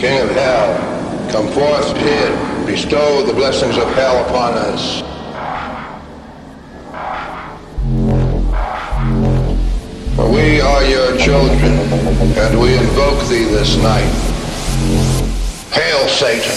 King of hell, come forth here, bestow the blessings of hell upon us. For we are your children, and we invoke thee this night. Hail Satan!